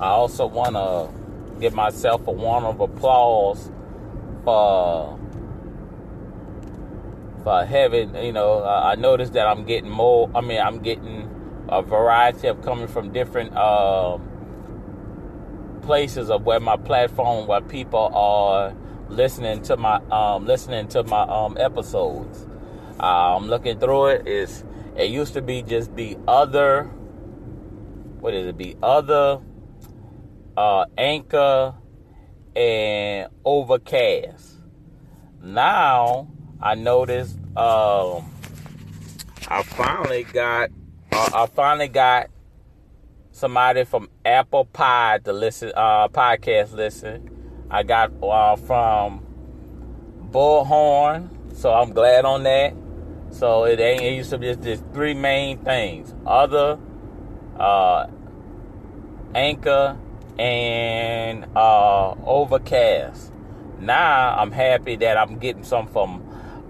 I also want to give myself a round of applause for for having, you know, uh, I noticed that I'm getting more. I mean, I'm getting a variety of coming from different uh, places of where my platform, where people are listening to my um, listening to my um, episodes. I'm looking through it. Is it used to be just the other? What is it? Be other uh, Anchor and Overcast. Now I noticed um, I finally got uh, I finally got somebody from Apple Pie to listen uh, podcast listen. I got uh, from Bullhorn, so I'm glad on that. So it ain't it used to be just, just three main things: other, uh, Anchor, and uh, Overcast. Now I'm happy that I'm getting some from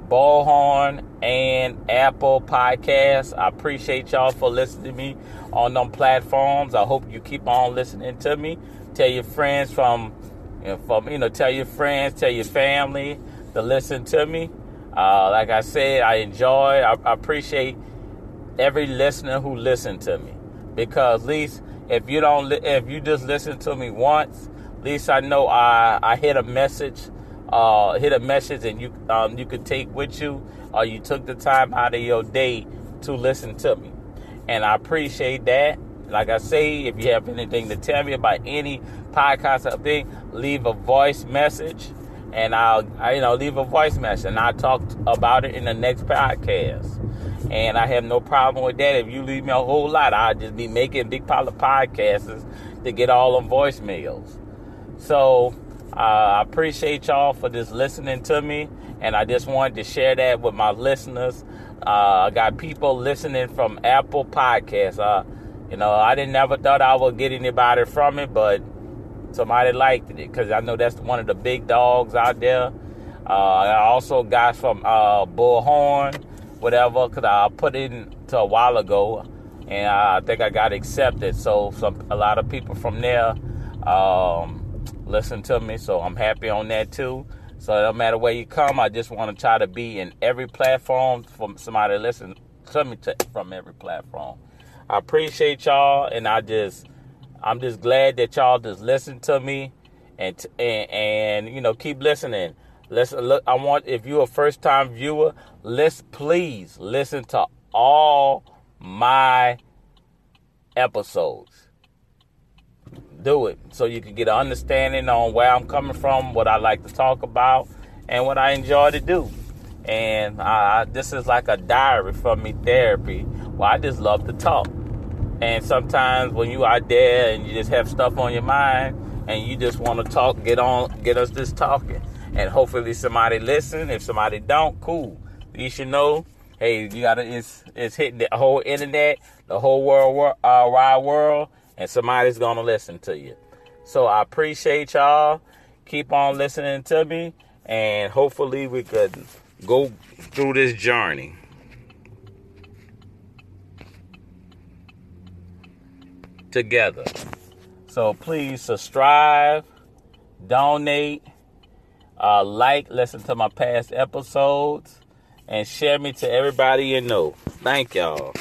Bullhorn and Apple Podcasts. I appreciate y'all for listening to me on them platforms. I hope you keep on listening to me. Tell your friends from, you know, from you know, tell your friends, tell your family to listen to me. Uh, like I said, I enjoy. I, I appreciate every listener who listened to me because at least if you don't, if you just listen to me once, at least I know I I hit a message uh, hit a message and you um, you could take with you, or you took the time out of your day to listen to me, and I appreciate that. Like I say, if you have anything to tell me about any podcast or thing, leave a voice message, and I'll I, you know leave a voice message, and I'll talk about it in the next podcast. And I have no problem with that. If you leave me a whole lot, I'll just be making big pile of podcasts to get all them voicemails. So uh, I appreciate y'all for just listening to me, and I just wanted to share that with my listeners. Uh, I got people listening from Apple Podcasts. Uh, you know, I didn't never thought I would get anybody from it, but somebody liked it because I know that's one of the big dogs out there. Uh, I also got from uh, Bullhorn, whatever, because I put it in to a while ago, and I think I got accepted. So some a lot of people from there. Um, listen to me. So I'm happy on that too. So no matter where you come, I just want to try to be in every platform for somebody to listen to me to, from every platform. I appreciate y'all, and I just I'm just glad that y'all just listen to me and and, and you know keep listening. Listen, look. I want if you're a first time viewer, let's please listen to all my episodes do it so you can get an understanding on where I'm coming from, what I like to talk about, and what I enjoy to do. And this is like a diary for me, therapy, where I just love to talk. And sometimes when you are there and you just have stuff on your mind and you just want to talk, get on, get us this talking. And hopefully somebody listen. If somebody don't, cool. You should know, hey, you gotta, it's, it's hitting the whole internet, the whole world, uh, wide world and somebody's gonna listen to you. So I appreciate y'all. Keep on listening to me, and hopefully we could go through this journey. Together. So please subscribe, donate, uh, like, listen to my past episodes, and share me to everybody you know. Thank y'all.